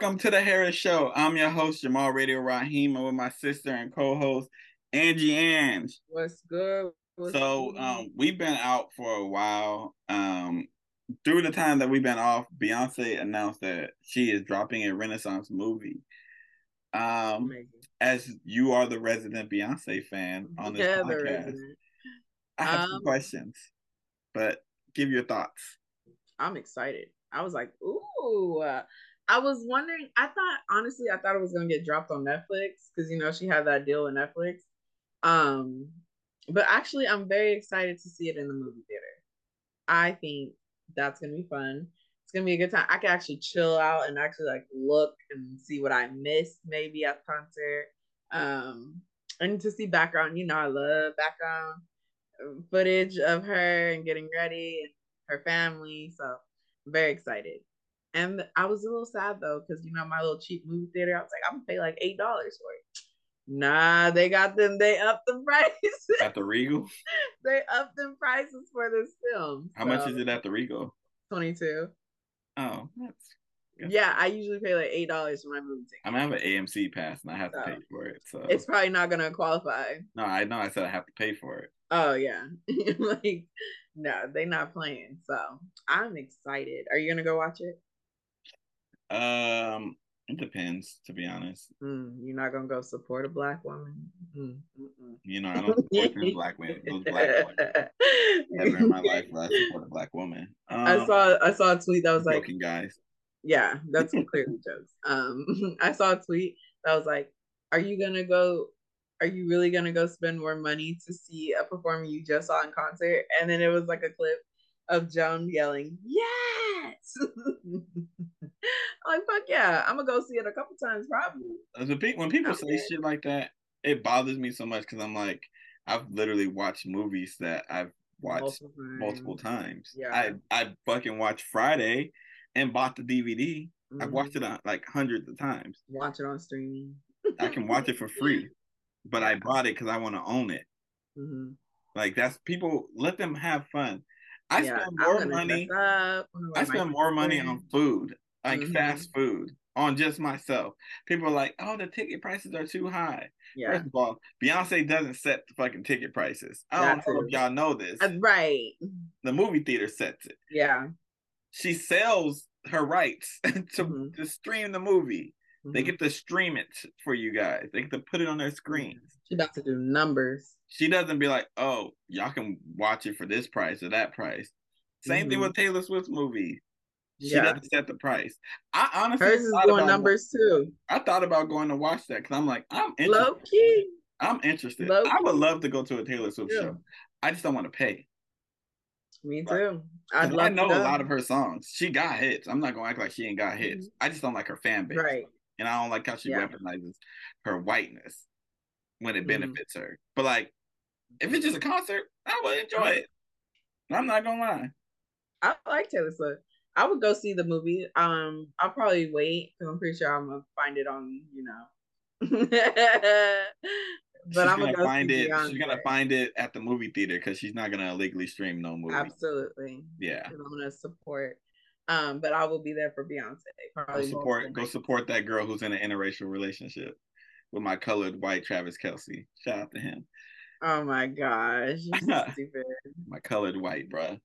Welcome to the Harris Show. I'm your host, Jamal Radio Raheem, with my sister and co-host, Angie Ang. What's good? What's so good? um, we've been out for a while. Um, through the time that we've been off, Beyonce announced that she is dropping a Renaissance movie. Um, Amazing. as you are the resident Beyonce fan on this Yeah, podcast. I have some Um, questions, but give your thoughts. I'm excited. I was like, ooh. I was wondering. I thought honestly, I thought it was gonna get dropped on Netflix because you know she had that deal with Netflix. Um, but actually, I'm very excited to see it in the movie theater. I think that's gonna be fun. It's gonna be a good time. I can actually chill out and actually like look and see what I missed maybe at the concert. Um, and to see background. You know, I love background footage of her and getting ready and her family. So I'm very excited. And I was a little sad though, because you know, my little cheap movie theater, I was like, I'm gonna pay like eight dollars for it. Nah, they got them, they upped the price. At the Regal, they upped them prices for this film. how much is it at the Regal? 22. Oh, that's. Yes. Yeah, I usually pay like eight dollars for my movie ticket. I mean, I have an AMC pass and I have to pay for it. So It's probably not gonna qualify. no, I know. I said I have to pay for it. Oh yeah. like no, they not playing. So I'm excited. Are you gonna go watch it? Um, it depends, to be honest. Mm, you're not gonna go support a black woman. Mm. You know, I don't support black women. Those black women. Never in my life will I support a black woman. Um, I saw I saw a tweet that was like, guys. yeah, that's clearly jokes. Um, I saw a tweet that was like, are you gonna go? Are you really gonna go spend more money to see a performer you just saw in concert? And then it was like a clip of Joan yelling, "Yes!" Like, fuck yeah, I'm gonna go see it a couple times probably. Pe- when people say Okay. shit like that, it bothers me so much because I'm like, I've literally watched movies that I've watched multiple times. Yeah. I I fucking watched Friday and bought the DVD. I've Mhm. watched it on, like hundreds of times. Watch it on streaming. I can watch it for free, but I bought it because I want to own it. Mhm. Like that's people. Let them have fun. I Yeah, spend more money. I spend more money on food, like Mhm. fast food, on just myself. People are like, "Oh, the ticket prices are too high." Yeah, First of all, Beyonce doesn't set the fucking ticket prices. I don't know if y'all know this. Uh, right. The movie theater sets it. Yeah. She sells her rights to, Mhm. to stream the movie. They Mhm. get to stream it for you guys. They get to put it on their screens. She about to do numbers. She doesn't be like, "Oh, y'all can watch it for this price or that price." Same thing Mhm. with Taylor Swift's movie. She Yeah. doesn't set the price. I honestly Hers is about- numbers too. I thought about going to watch that because I'm like, I'm interested. Low key. I'm interested. Low I would love to go to a Taylor Swift Yeah. show. I just don't want to pay. Me too. too. 'Cause I'd I know to a lot of her songs. She got hits. I'm not gonna act like she ain't got hits. Mhm. I just don't like her fan base. Right. And I don't like how she Yeah. weaponizes her whiteness when it Mhm. benefits her. But like, if it's just a concert, I would enjoy it. I'm not gonna lie. I like Taylor Swift. I would go see the movie. Um, I'll probably wait because I'm pretty sure I'm gonna find it on, you know. but she's I'm gonna gonna go find it. Beyonce. She's gonna find it at the movie theater because she's not gonna illegally stream no movie. Absolutely. Yeah. I'm gonna support. Um, but I will be there for Beyonce. Go support go support that girl who's in an interracial relationship with my colored white Travis Kelce. Shout out to him. Oh my gosh, so stupid. My colored white, bruh.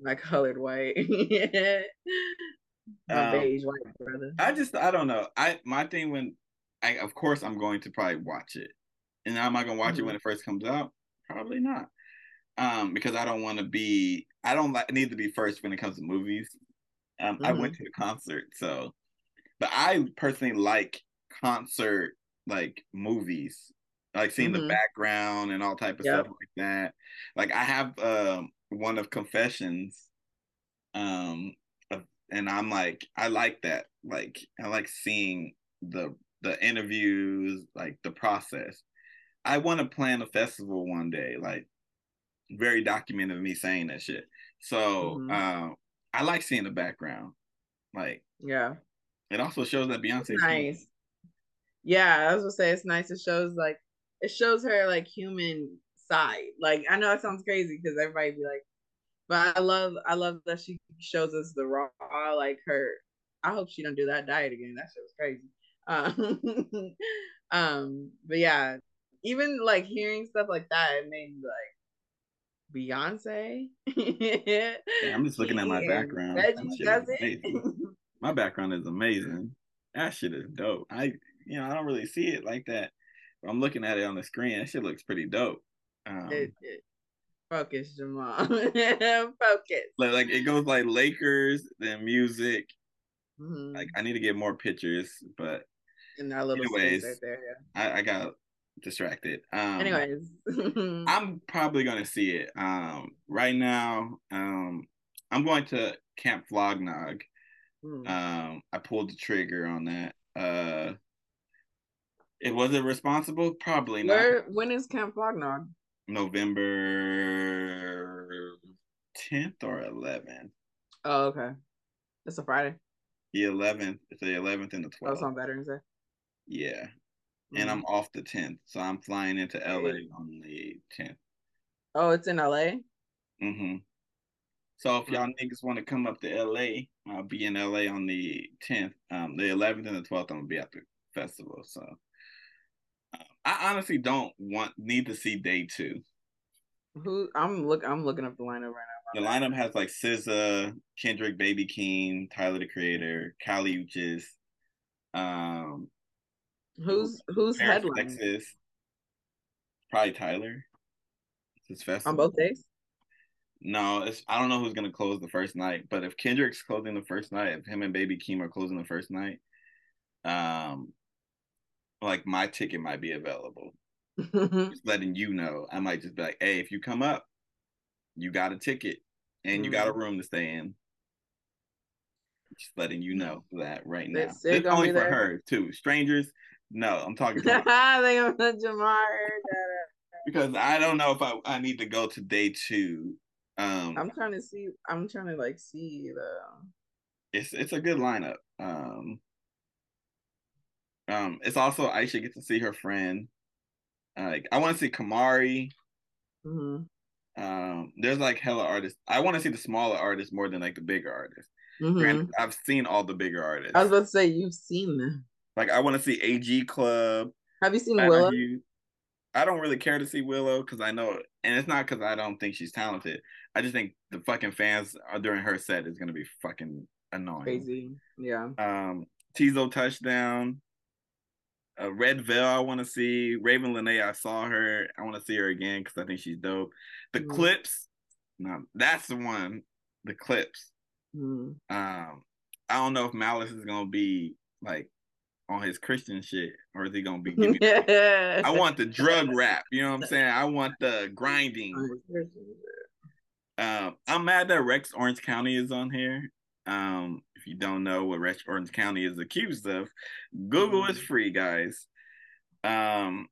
My colored white. my Um, beige white brother. I just I don't know. I my thing when I of course I'm going to probably watch it. And am I gonna watch it Mhm. when it first comes out? Probably not. Um, because I don't want to be I don't like need to be first when it comes to movies. Um, I went to the concert, so but I personally like concert like movies. I like seeing the Mhm. background and all type of Yep. stuff like that. Like I have um one of Confessions. Um and I'm like I like that. Like I like seeing the the interviews, like the process. I want to plan a festival one day, like very documented of me saying that shit. So Mhm. um I like seeing the background. Like Yeah. it also shows that Beyonce nice. Yeah, I was gonna say it's nice. It shows like it shows her like human side. Like I know it sounds crazy because everybody be like, but I love I love that she shows us the raw like her. I hope she don't do that diet again. That shit was crazy. Um, um, but yeah, even like hearing stuff like that, it made me like Beyonce. yeah, I'm just looking at my background. my background is amazing. That shit is dope. I you know I don't really see it like that. But I'm looking at it on the screen. That shit looks pretty dope. Um, it, it, focus, Jamal. focus. Like, like it goes like Lakers, then music. Mm-hmm. Like I need to get more pictures, but in that little anyways, right there, yeah. I, I got distracted. Um, anyways, I'm probably gonna see it. Um, right now, um, I'm going to Camp Flog Gnaw. Mm. Um, I pulled the trigger on that. Uh, it was it responsible? Probably not. Where, when is Camp Flog Gnaw? November 10th or 11th. Oh, okay. It's a Friday. The 11th. It's the 11th and the 12th. Oh, it's on Veterans Day. Yeah. Mm-hmm. And I'm off the 10th. So I'm flying into LA on the 10th. Oh, it's in LA? Mm-hmm. So if y'all niggas want to come up to LA, I'll be in LA on the 10th. Um, the 11th and the 12th, I'm gonna be at the festival. So um, I honestly don't want need to see day two. Who I'm look I'm looking up the lineup right now. The lineup has like SZA, Kendrick, Baby Keem, Tyler the Creator, Kali Uchis. Um, who's who's headlining? Probably Tyler. It's his festival on both days. No, it's I don't know who's gonna close the first night, but if Kendrick's closing the first night, if him and Baby Keem are closing the first night, um, like my ticket might be available. just letting you know, I might just be like, hey, if you come up, you got a ticket and you got a mm-hmm. room to stay in. Just letting you know that right now. It's only for her too. Strangers, no, I'm talking to they gonna put Jamar because I don't know if I, I need to go to day two um, I'm trying to see. I'm trying to like see the. It's it's a good lineup. Um, um, it's also I should get to see her friend. like I want to see Kamari. Mm-hmm. Um, there's like hella artists. I want to see the smaller artists more than like the bigger artists. Mm-hmm. Granted, I've seen all the bigger artists. I was about to say you've seen them. Like I want to see AG Club. Have you seen Willow? I don't really care to see Willow because I know, and it's not because I don't think she's talented. I just think the fucking fans during her set is gonna be fucking annoying. Crazy, yeah. Um, Teezo touchdown. Uh, Redveil, I want to see. Ravyn Lenae, I saw her. I want to see her again because I think she's dope. The mm. Clipse, no, that's the one. The Clipse. Mm. Um, I don't know if Malice is gonna be like on his Christian shit, or is he gonna be giving? I want the drug rap. You know what I'm saying? I want the grinding. Um, I'm mad that Rex Orange County is on here. Um, if you don't know what Rex Orange County is accused of, Google is mm-hmm. free, guys. Um,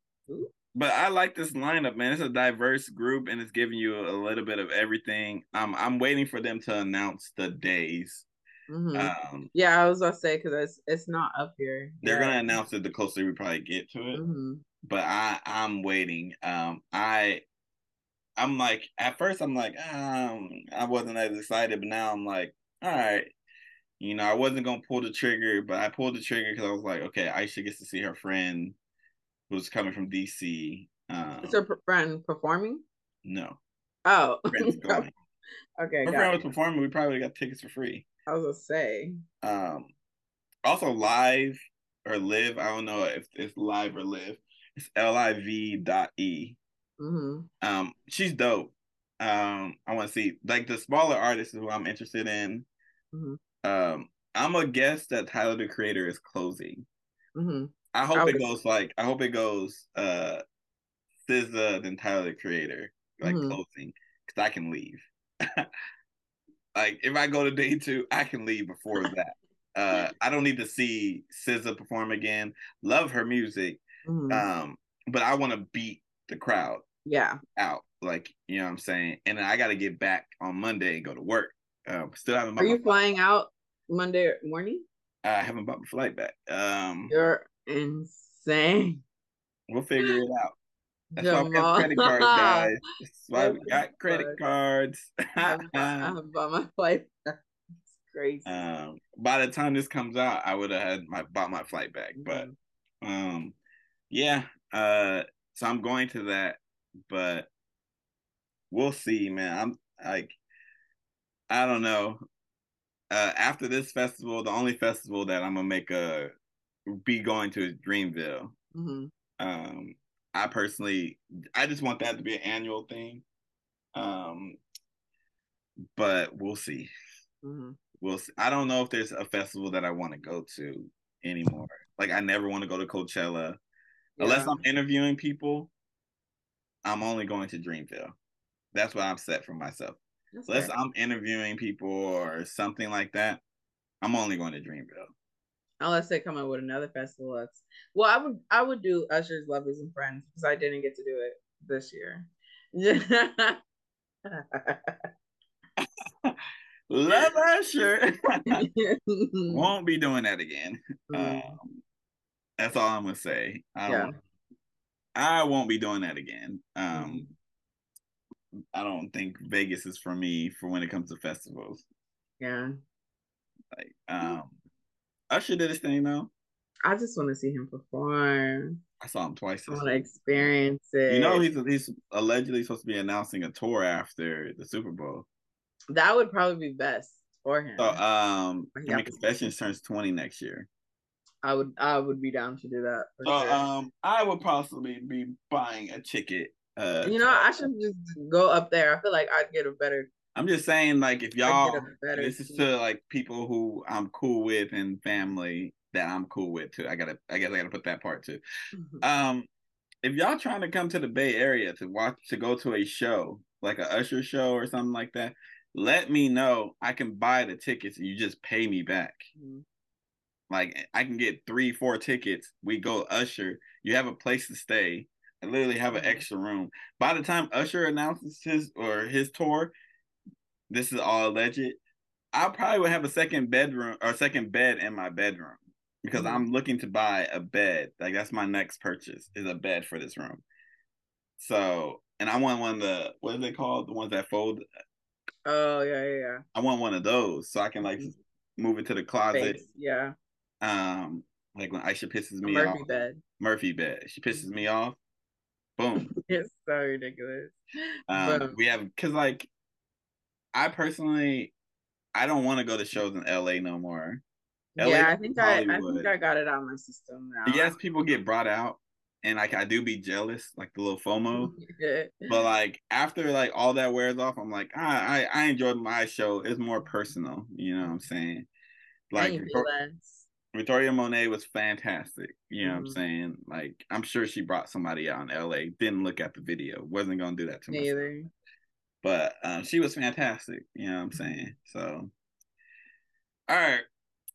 but I like this lineup, man. It's a diverse group, and it's giving you a little bit of everything. Um, I'm waiting for them to announce the days Mm-hmm. Um, yeah, I was gonna say because it's it's not up here. They're gonna announce it the closer we probably get to it. Mm-hmm. But I I'm waiting. Um, I I'm like at first I'm like um I wasn't as excited, but now I'm like all right. You know, I wasn't gonna pull the trigger, but I pulled the trigger because I was like, okay, Aisha gets to see her friend who's coming from DC. Um, Is her friend performing? No. Oh. okay. Her friend was performing. We probably got tickets for free. I was gonna say. Um, also live or live. I don't know if it's live or live. It's L I V dot E. Mm-hmm. Um, she's dope. Um, I want to see like the smaller artists who I'm interested in. Mm-hmm. Um, I'm a guess that Tyler the Creator is closing. Mm-hmm. I hope I it goes like I hope it goes uh SZA then Tyler the Creator like mm-hmm. closing because I can leave. Like if I go to day two, I can leave before that. Uh, I don't need to see SZA perform again. Love her music, mm-hmm. um, but I want to beat the crowd. Yeah, out like you know what I'm saying. And then I got to get back on Monday and go to work. Um, still haven't. Are you flying out Monday morning? I haven't bought my flight back. Um, You're insane. We'll figure it out. That's why we have credit cards, guys. That's why we got credit cards. I bought my flight. Crazy. Um, by the time this comes out, I would have had my bought my flight back. But Mhm. um, yeah. Uh, so I'm going to that, but we'll see, man. I'm like, I don't know. Uh, after this festival, the only festival that I'm gonna make a be going to is Dreamville. Mhm. Um, I personally, I just want that to be an annual thing. Um, but we'll see. Mhm. We'll see. I don't know if there's a festival that I want to go to anymore. Like I never want to go to Coachella unless I'm interviewing people. I'm only going to Dreamville. That's what I'm set for myself. That's Unless fair. I'm interviewing people or something like that, I'm only going to Dreamville. Unless they come up with another festival. That's well, I would I would do Usher's Lovers and Friends because I didn't get to do it this year. Love Usher. Won't be doing that again. Mm, Um, that's all I'm gonna say. I don't. Yeah. I won't be doing that again. Mm-hmm. Um, I don't think Vegas is for me for when it comes to festivals. yeah. Like, um, Usher did his thing though. I just want to see him perform. I saw him twice. I want to experience it. You know he's he's allegedly supposed to be announcing a tour after the Super Bowl. that would probably be best for him. So um, I mean, Confessions turns twenty next year. I would I would be down to do that. So sure. um, I would possibly be buying a ticket. Uh, you know, I should just go up there. I feel like I'd get a better. I'm just saying, like, if y'all, get a better this is to like people who I'm cool with and family that I'm cool with too. I gotta, I guess I gotta put that part too. Um, if y'all trying to come to the Bay Area to watch to go to a show like a Usher show or something like that, let me know. I can buy the tickets and you just pay me back. Mhm. Like I can get three, four tickets. We go Usher. You have a place to stay. I literally have an Mhm. extra room. By the time Usher announces his or his tour, this is all alleged. I probably would have a second bedroom or second bed in my bedroom because Mhm. I'm looking to buy a bed. Like that's my next purchase is a bed for this room. So, and I want one of the what are they called? The ones that fold. Oh yeah, yeah, yeah. I want one of those so I can like Mhm. move it to the closet. Yeah. Um, like when Aisha pisses me Murphy off. bed. Murphy bed. She pisses me off. Boom. It's so ridiculous. Um, we have because like I personally, I don't want to go to shows in LA no more. LA yeah, I think I, I think I got it out of my system now. Yes, people get brought out, and like I do be jealous, like the little FOMO. But like after like all that wears off, I'm like, I I, I enjoyed my show. It's more personal. You know what I'm saying? Like and you Victor- feel less. Victoria Monet was fantastic. You know what I'm Mhm. saying? Like I'm sure she brought somebody out in LA. Didn't look at the video. Wasn't gonna do that to Me. But um, she was fantastic. You know what I'm saying? So, all right.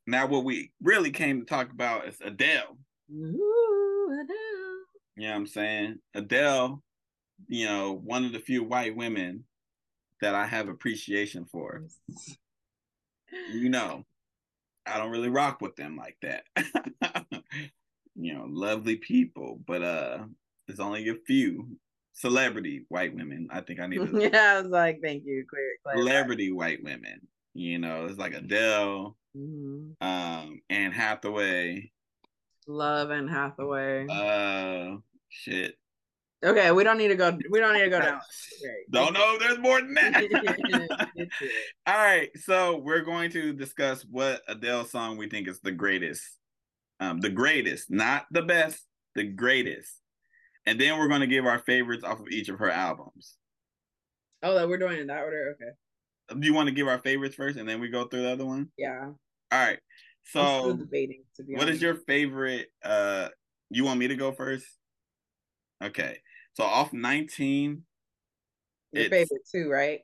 Now, what we really came to talk about is Adele. Ooh, Adele. You know what I'm saying? Adele, you know, one of the few white women that I have appreciation for. You know, I don't really rock with them like that. you know, lovely people, but uh, there's only a few celebrity white women. I think I need to yeah, I was like, thank you, clear, clear. celebrity white women. You know, it's like Adele, Mhm. um, Anne Hathaway, Love and Hathaway. uh, shit. okay, we don't need to go. We don't need to go down. Don't know if there's more than that. Get to it. All right, so we're going to discuss what Adele song we think is the greatest. Um, the greatest, not the best, the greatest. And then we're going to give our favorites off of each of her albums. Oh, that we're doing in that order. Okay. Do you want to give our favorites first and then we go through the other one? Yeah. All right. So, debating. To be what honest. is your favorite uh you want me to go first? Okay. So, off 19, your favorite too? Right.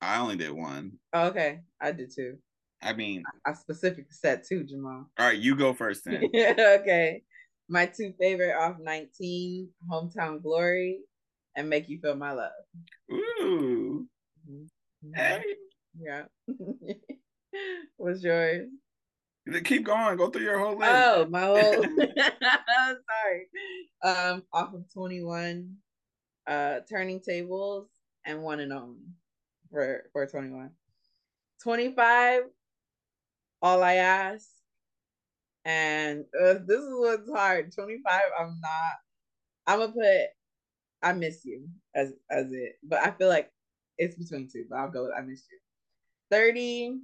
I only did one. Oh, okay, I did two. I mean, I specifically said two, Jamal. all right, you go first then. okay. My two favorite off 19, Hometown Glory and Make You Feel My Love. Ooh. Mhm. Hey. Yeah. What's yours? Keep going. Go through your whole list. Oh, my whole sorry. Um, off of 21, uh, Turning Tables and One and Only for for 21. 25, All I Ask. And uh, this is what's hard. 25, I'm not. I'm gonna put I miss you as as it, but I feel like it's between two, but I'll go with I miss you. 30,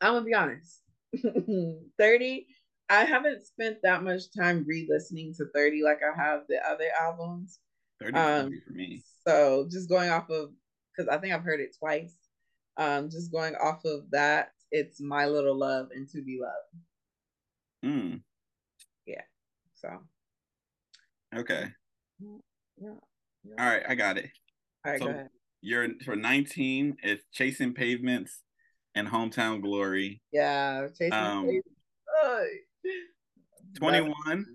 I'm gonna be honest. 30, I haven't spent that much time re-listening to 30 like I have the other albums. 30 um, for me. So just going off of because I think I've heard it twice. Um, just going off of that, it's My Little Love and To Be Loved. Mm. Yeah. So. Okay. Yeah. yeah. All right, I got it. All right, so go ahead. You're for 19, it's Chasing Pavements and Hometown Glory. Yeah, Chasing um, Pavements. 21,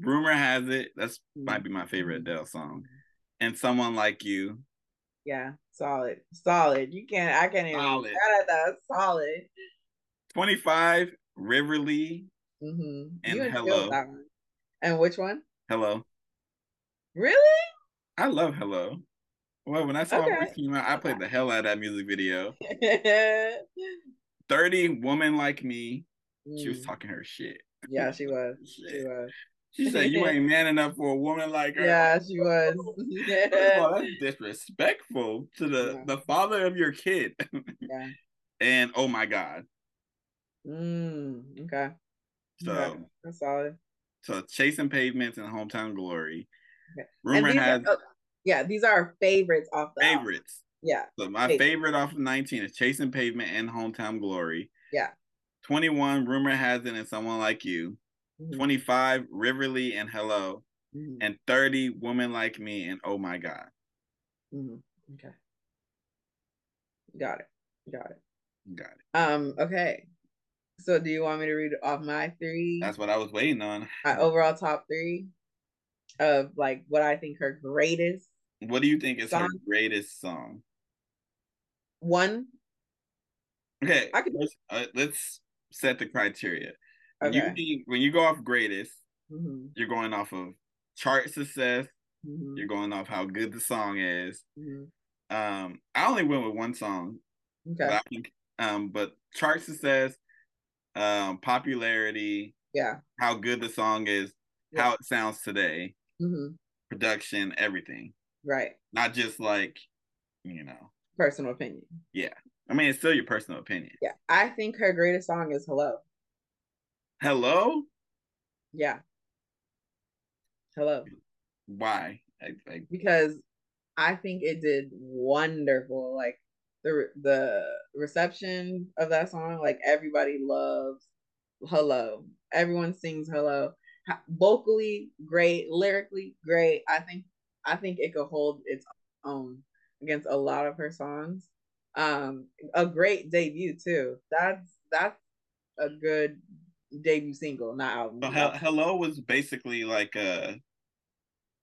Rumor Has It. That's might be my favorite Adele song. And Someone Like You. Yeah, solid. Solid. You can't I can't even solid. that. Solid. 25, River Lea. Mm-hmm. And you Hello. And which one? Hello. Really? I love Hello. Well, when I saw okay. it came out, I played the hell out of that music video. 30 Woman Like Me. Mm. She was mm. talking her shit. Yeah, she was. she was. She said, "You ain't man enough for a woman like her." Yeah, she was. Yeah. All, that's disrespectful to the yeah. the father of your kid. yeah. And oh my god. Mm, okay. So okay. that's solid. So chasing pavements and hometown glory. Okay. Rumor has. Are, oh, yeah, these are our favorites off the favorites. Album. Yeah. So my favorite off of nineteen is chasing pavement and hometown glory. Yeah. 21, Rumor Has It, and Someone Like You. Mm-hmm. 25, River Lea and Hello. Mm-hmm. And 30, Woman Like Me and Oh My God. Mm-hmm. Okay. Got it. Got it. Got it. Um, okay. So do you want me to read off my three? That's what I was waiting on. My overall top three of like what I think her greatest. What do you think is song? her greatest song? One. Okay. I could let's, uh, let's set the criteria. Okay. You when you go off greatest, mm-hmm. you're going off of chart success. Mm-hmm. You're going off how good the song is. Mm-hmm. Um, I only went with one song. Okay. But I think, um, but chart success, um, popularity, yeah, how good the song is, yeah. how it sounds today, mm-hmm. production, everything. Right. Not just like, you know, personal opinion. Yeah. I mean, it's still your personal opinion. Yeah, I think her greatest song is "Hello." Hello. Yeah. Hello. Why? I, I... Because I think it did wonderful. Like the the reception of that song, like everybody loves "Hello." Everyone sings "Hello." Vocally great, lyrically great. I think I think it could hold its own against a lot of her songs. Um, a great debut too. That's that's a good debut single, not album. So he- Hello was basically like a.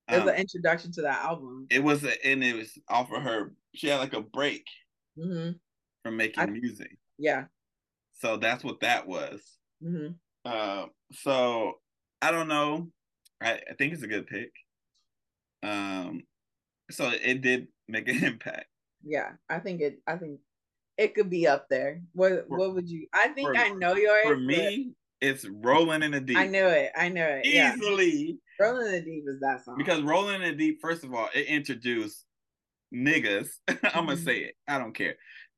It was um, an introduction to that album. It was, a, and it was off of her. She had like a break mm-hmm. from making I, music. Yeah. So that's what that was. Mm-hmm. Uh, so I don't know. I, I think it's a good pick. Um, so it did make an impact yeah, I think it. I think it could be up there. What What would you? I think for, I know yours. For me, it's rolling in the deep. I knew it. I knew it easily. Yeah. Rolling in the deep is that song because rolling in the deep. First of all, it introduced niggas. I'm gonna mm-hmm. say it. I don't care.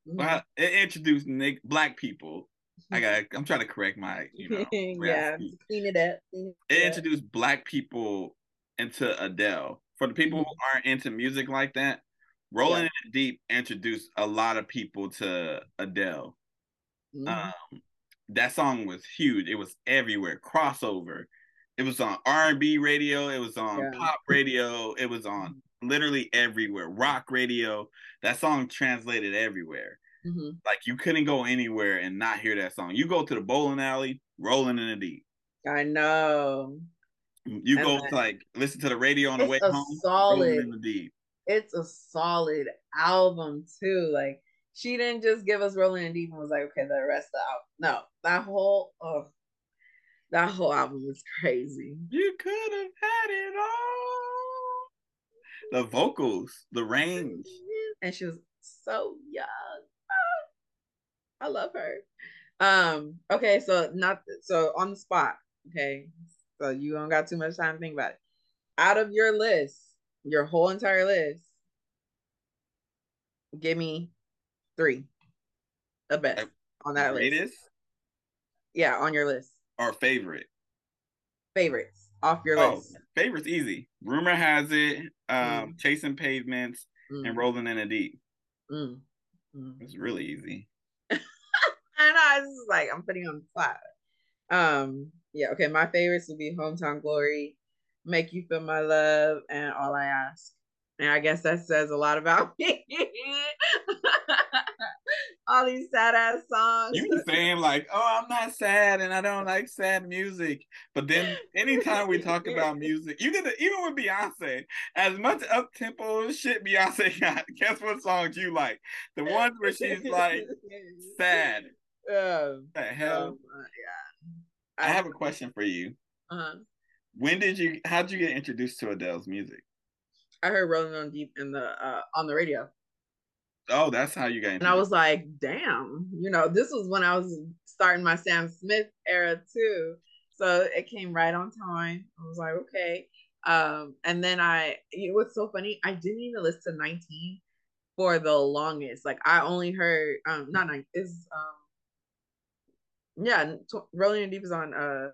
Mm-hmm. Well, it introduced nig- black people. I got. I'm trying to correct my. You know. yeah, clean it up. Clean it, it introduced black people into Adele. For the people mm-hmm. who aren't into music like that, Rolling yeah. in Deep introduced a lot of people to Adele. Mm-hmm. Um, that song was huge. It was everywhere. Crossover. It was on R and B radio. It was on yeah. pop radio. It was on mm-hmm. Literally everywhere. Rock radio. That song translated everywhere. Mm-hmm. Like you couldn't go anywhere and not hear that song. You go to the bowling alley, rolling in the deep. I know. You and go to like listen to the radio on the way home. Solid. in the deep it's a solid album too. Like she didn't just give us Rolling in the Deep and was like, okay, the rest of the album. No, that whole oh, that whole album was crazy. You could have had it all. The vocals, the range, and she was so young. I love her. Um, okay, so not so on the spot. Okay. So you don't got too much time to think about it. Out of your list, your whole entire list, give me three. The best on that greatest? list. Yeah, on your list. Our favorite. Favorites off your oh, list. Favorites easy. Rumor has it, um, mm. chasing pavements mm. and rolling in a deep. Mm. It's really easy. I know. It's just like I'm putting on the spot. Um, yeah, okay. My favorites would be Hometown Glory, Make You Feel My Love, and All I Ask. And I guess that says a lot about me. All these sad ass songs. You saying like, "Oh, I'm not sad, and I don't like sad music." But then, anytime we talk about music, you get even with Beyonce, as much up tempo shit Beyonce got. Guess what songs you like? The ones where she's like sad. Um, the hell? Oh yeah. I have a question for you. Uh-huh. When did you? How did you get introduced to Adele's music? I heard Rolling on Deep in the uh, on the radio. Oh, that's how you got. And I was like, damn, you know, this was when I was starting my Sam Smith era too. So it came right on time. I was like, okay. Um, and then I, it was so funny. I didn't even listen to 19 for the longest. Like I only heard, um, not nine is, um, yeah, t- Rolling in Deep is on uh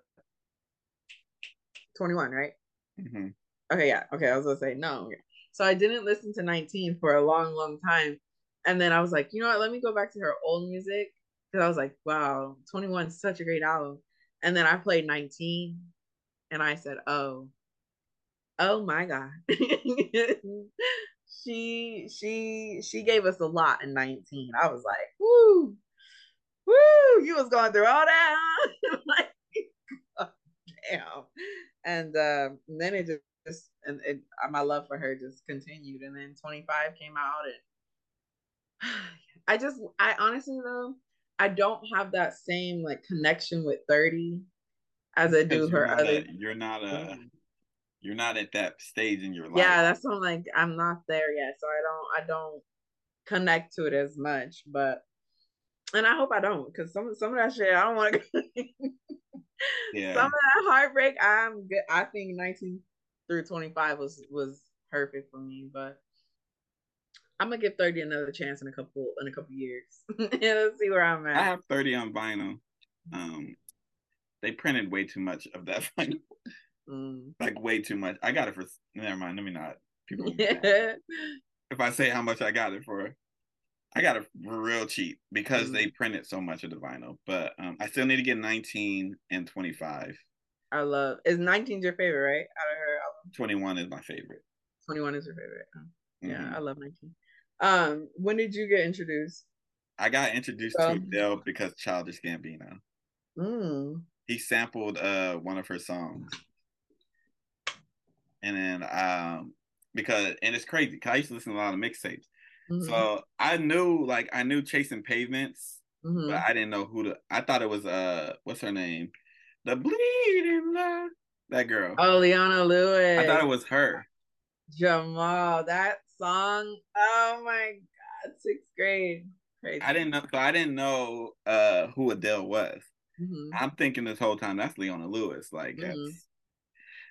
21, right? Mm-hmm. Okay, yeah. Okay, I was gonna say no. So I didn't listen to 19 for a long, long time. And then I was like, you know what? Let me go back to her old music. Because I was like, wow, 21 is such a great album. And then I played 19 and I said, oh, oh my God. she she she gave us a lot in 19. I was like, woo, woo, you was going through all that. like, oh, damn. And, uh, and then it just just and it, my love for her just continued. And then 25 came out, and I just, I honestly though, I don't have that same like connection with 30 as I do her other. you're not a. You're not at that stage in your life. Yeah, that's what I'm like. I'm not there yet, so I don't. I don't connect to it as much, but and I hope I don't, because some some of that shit I don't want to. yeah. Some of that heartbreak, I'm good. I think 19 through 25 was was perfect for me, but I'm gonna give 30 another chance in a couple in a couple years. Let's see where I'm at. I have 30 on vinyl. Um they printed way too much of that vinyl. Mm. Like way too much. I got it for never mind, let me not people yeah. if I say how much I got it for. I got it real cheap because mm. they printed so much of the vinyl. But um, I still need to get 19 and 25. I love is 19 your favorite, right? Out of her album. 21 is my favorite. 21 is your favorite. Oh, yeah, mm-hmm. I love 19. Um, when did you get introduced? I got introduced to Adele because Childish Gambino. Mm. He sampled uh one of her songs. And then um because and it's crazy because I used to listen to a lot of mixtapes. Mm-hmm. So I knew like I knew Chasing Pavements, mm-hmm. but I didn't know who to I thought it was uh what's her name? The bleeding love. That girl. Oh, Leona Lewis. I thought it was her. Jamal, that song. Oh my god, sixth grade. Crazy. I didn't know. So I didn't know uh, who Adele was. Mm-hmm. I'm thinking this whole time that's Leona Lewis. Like, mm-hmm.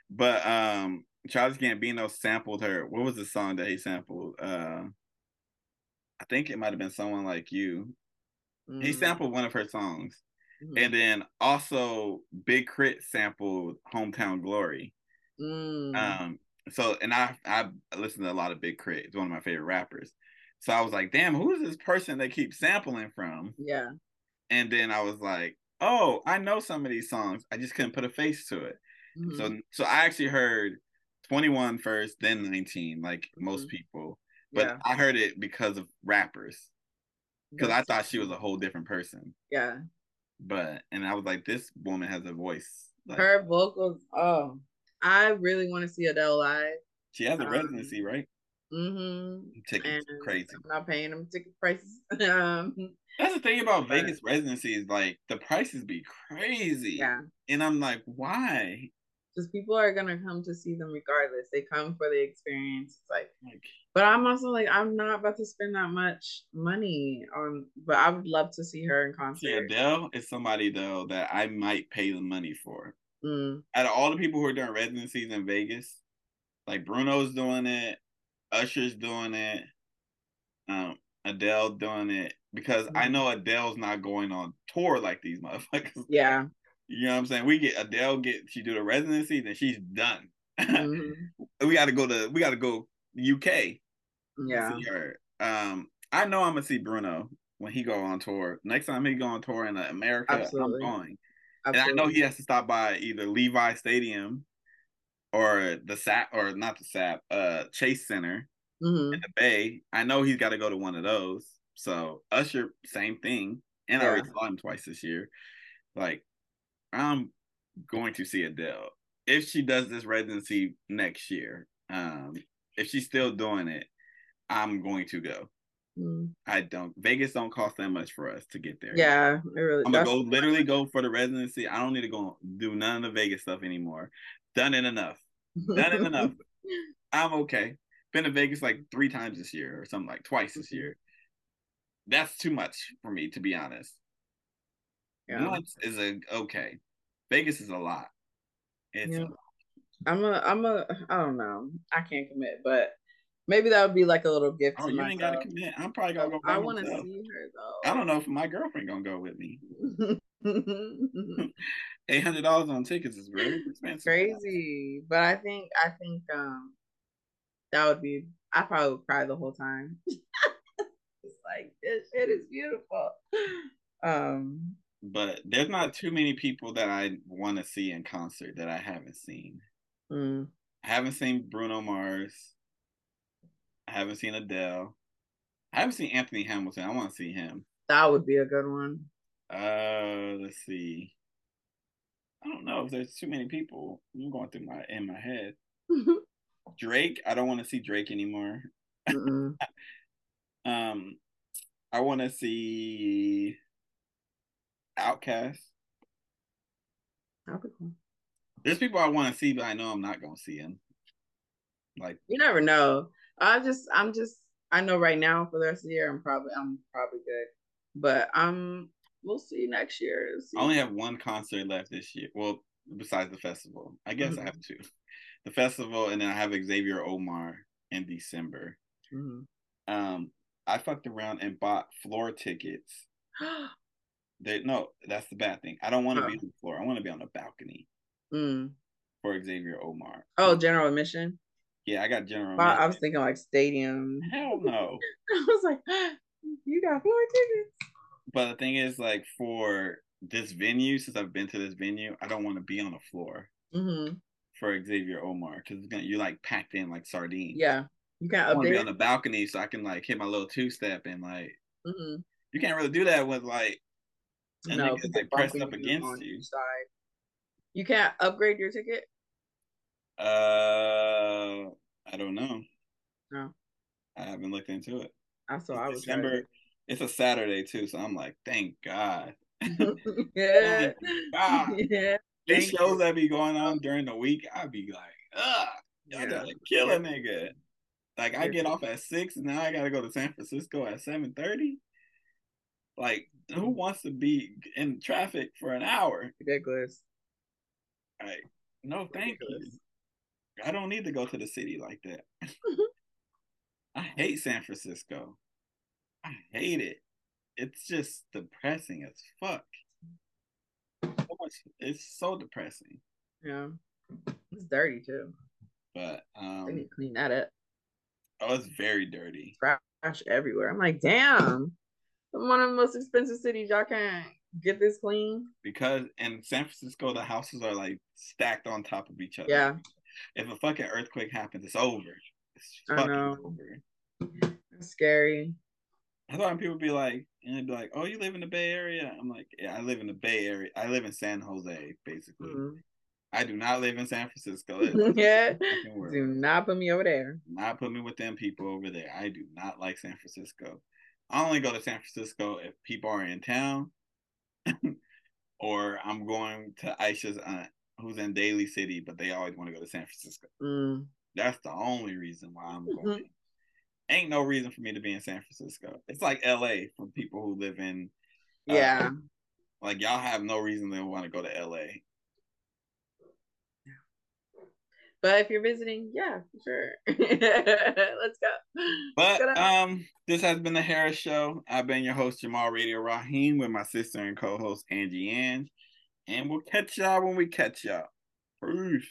but um, Charles Gambino sampled her. What was the song that he sampled? Uh, I think it might have been someone like you. Mm-hmm. He sampled one of her songs. Mm-hmm. And then also Big K.R.I.T. sampled Hometown Glory. Mm. Um, so and I I listen to a lot of Big K.R.I.T. It's one of my favorite rappers. So I was like, damn, who is this person they keep sampling from? Yeah. And then I was like, oh, I know some of these songs. I just couldn't put a face to it. Mm-hmm. So so I actually heard 21 first, then 19, like mm-hmm. most people. But yeah. I heard it because of rappers. Because I thought she was a whole different person. Yeah. But and I was like, this woman has a voice. Like, Her vocals, oh, I really want to see Adele live. She has a um, residency, right? Mm-hmm. Tickets and crazy. I'm not paying them ticket prices. um, That's the thing about but, Vegas residencies, like the prices be crazy. Yeah. And I'm like, why? Because people are gonna come to see them regardless. They come for the experience. It's like, but I'm also like, I'm not about to spend that much money on. But I would love to see her in concert. See, Adele is somebody though that I might pay the money for. Mm. Out of all the people who are doing residencies in Vegas, like Bruno's doing it, Usher's doing it, um, Adele doing it because mm-hmm. I know Adele's not going on tour like these motherfuckers. Yeah. You know what I'm saying? We get Adele get she do the residency, then she's done. Mm-hmm. we got to go to we got to go UK. Yeah. Um, I know I'm gonna see Bruno when he go on tour. Next time he go on tour in America, Absolutely. I'm going. Absolutely. And I know he has to stop by either Levi Stadium or the SAP or not the SAP, uh Chase Center mm-hmm. in the Bay. I know he's got to go to one of those. So Usher, same thing. And yeah. I already saw him twice this year. Like, I'm going to see Adele if she does this residency next year. Um, if she's still doing it, I'm going to go. Mm. I don't. Vegas don't cost that much for us to get there. Yeah, It really. I'm gonna go literally go for the residency. I don't need to go do none of the Vegas stuff anymore. Done it enough. Done it enough. I'm okay. Been to Vegas like three times this year or something like twice this year. That's too much for me to be honest. Yeah. Once is a okay. Vegas is a lot. It's yeah. a lot. I'm a I'm a I don't know. I can't commit, but maybe that would be like a little gift. Oh, you myself. ain't gotta commit. I'm probably gonna go. I want to see her though. I don't know if my girlfriend gonna go with me. Eight hundred dollars on tickets is really expensive. Crazy, but I think I think um that would be. I probably would cry the whole time. it's like this shit is beautiful. Um, but there's not too many people that I want to see in concert that I haven't seen. Mm. I haven't seen Bruno Mars. I haven't seen Adele. I haven't seen Anthony Hamilton. I want to see him. That would be a good one. Uh, let's see. I don't know if there's too many people. I'm going through my in my head. Drake, I don't want to see Drake anymore. um, I want to see OutKast. That'd cool. There's people I want to see, but I know I'm not gonna see them. Like you never know. I just, I'm just, I know right now for the rest of the year, I'm probably, I'm probably good. But um, we'll see next year. See. I only have one concert left this year. Well, besides the festival, I guess mm-hmm. I have two. The festival, and then I have Xavier Omar in December. Mm-hmm. Um, I fucked around and bought floor tickets. they, no, that's the bad thing. I don't want to oh. be on the floor. I want to be on the balcony. Mm. For Xavier Omar. Oh, general admission. Yeah, I got general. Well, I was thinking like stadium. Hell no. I was like, you got floor tickets. But the thing is, like for this venue, since I've been to this venue, I don't want to be on the floor mm-hmm. for Xavier Omar because it's gonna you like packed in like sardines. Yeah, you can't. I want to be on the balcony so I can like hit my little two step and like. Mm-hmm. You can't really do that with like. And no, like pressed up against you. Side. You can't upgrade your ticket. Uh, I don't know. No, I haven't looked into it. I saw. I was December. It's a Saturday too, so I'm like, thank God. yeah. God. Yeah. These shows that be going on during the week, I'd be like, ugh, y'all yeah. gotta kill a nigga. Like I get off at six, and now I gotta go to San Francisco at seven thirty. Like, who wants to be in traffic for an hour? Ridiculous. Like, no, thank Ridiculous. you. I don't need to go to the city like that. I hate San Francisco. I hate it. It's just depressing as fuck. So much, it's so depressing. Yeah, it's dirty too. But um, they need to clean that up. Oh, it's very dirty. Trash everywhere. I'm like, damn. One of the most expensive cities. Y'all can't get this clean. Because in San Francisco, the houses are like stacked on top of each other. Yeah. If a fucking earthquake happens, it's over. It's fucking over. It's scary. I thought people be like, and they'd be like, "Oh, you live in the Bay Area?" I'm like, "Yeah, I live in the Bay Area. I live in San Jose, basically. Mm-hmm. I do not live in San Francisco. yeah, do not put me over there. Not put me with them people over there. I do not like San Francisco. I only go to San Francisco if people are in town, or I'm going to Aisha's aunt who's in Daly City, but they always want to go to San Francisco. Mm. That's the only reason why I'm going. Ain't no reason for me to be in San Francisco. It's like LA for people who live in. Uh, yeah. Like y'all have no reason to want to go to LA. But if you're visiting, yeah, sure. Let's go. But Let's go um, this has been the Harris Show. I've been your host Jamal Radio Raheem with my sister and co-host Angie Ang, and we'll catch y'all when we catch y'all. Peace.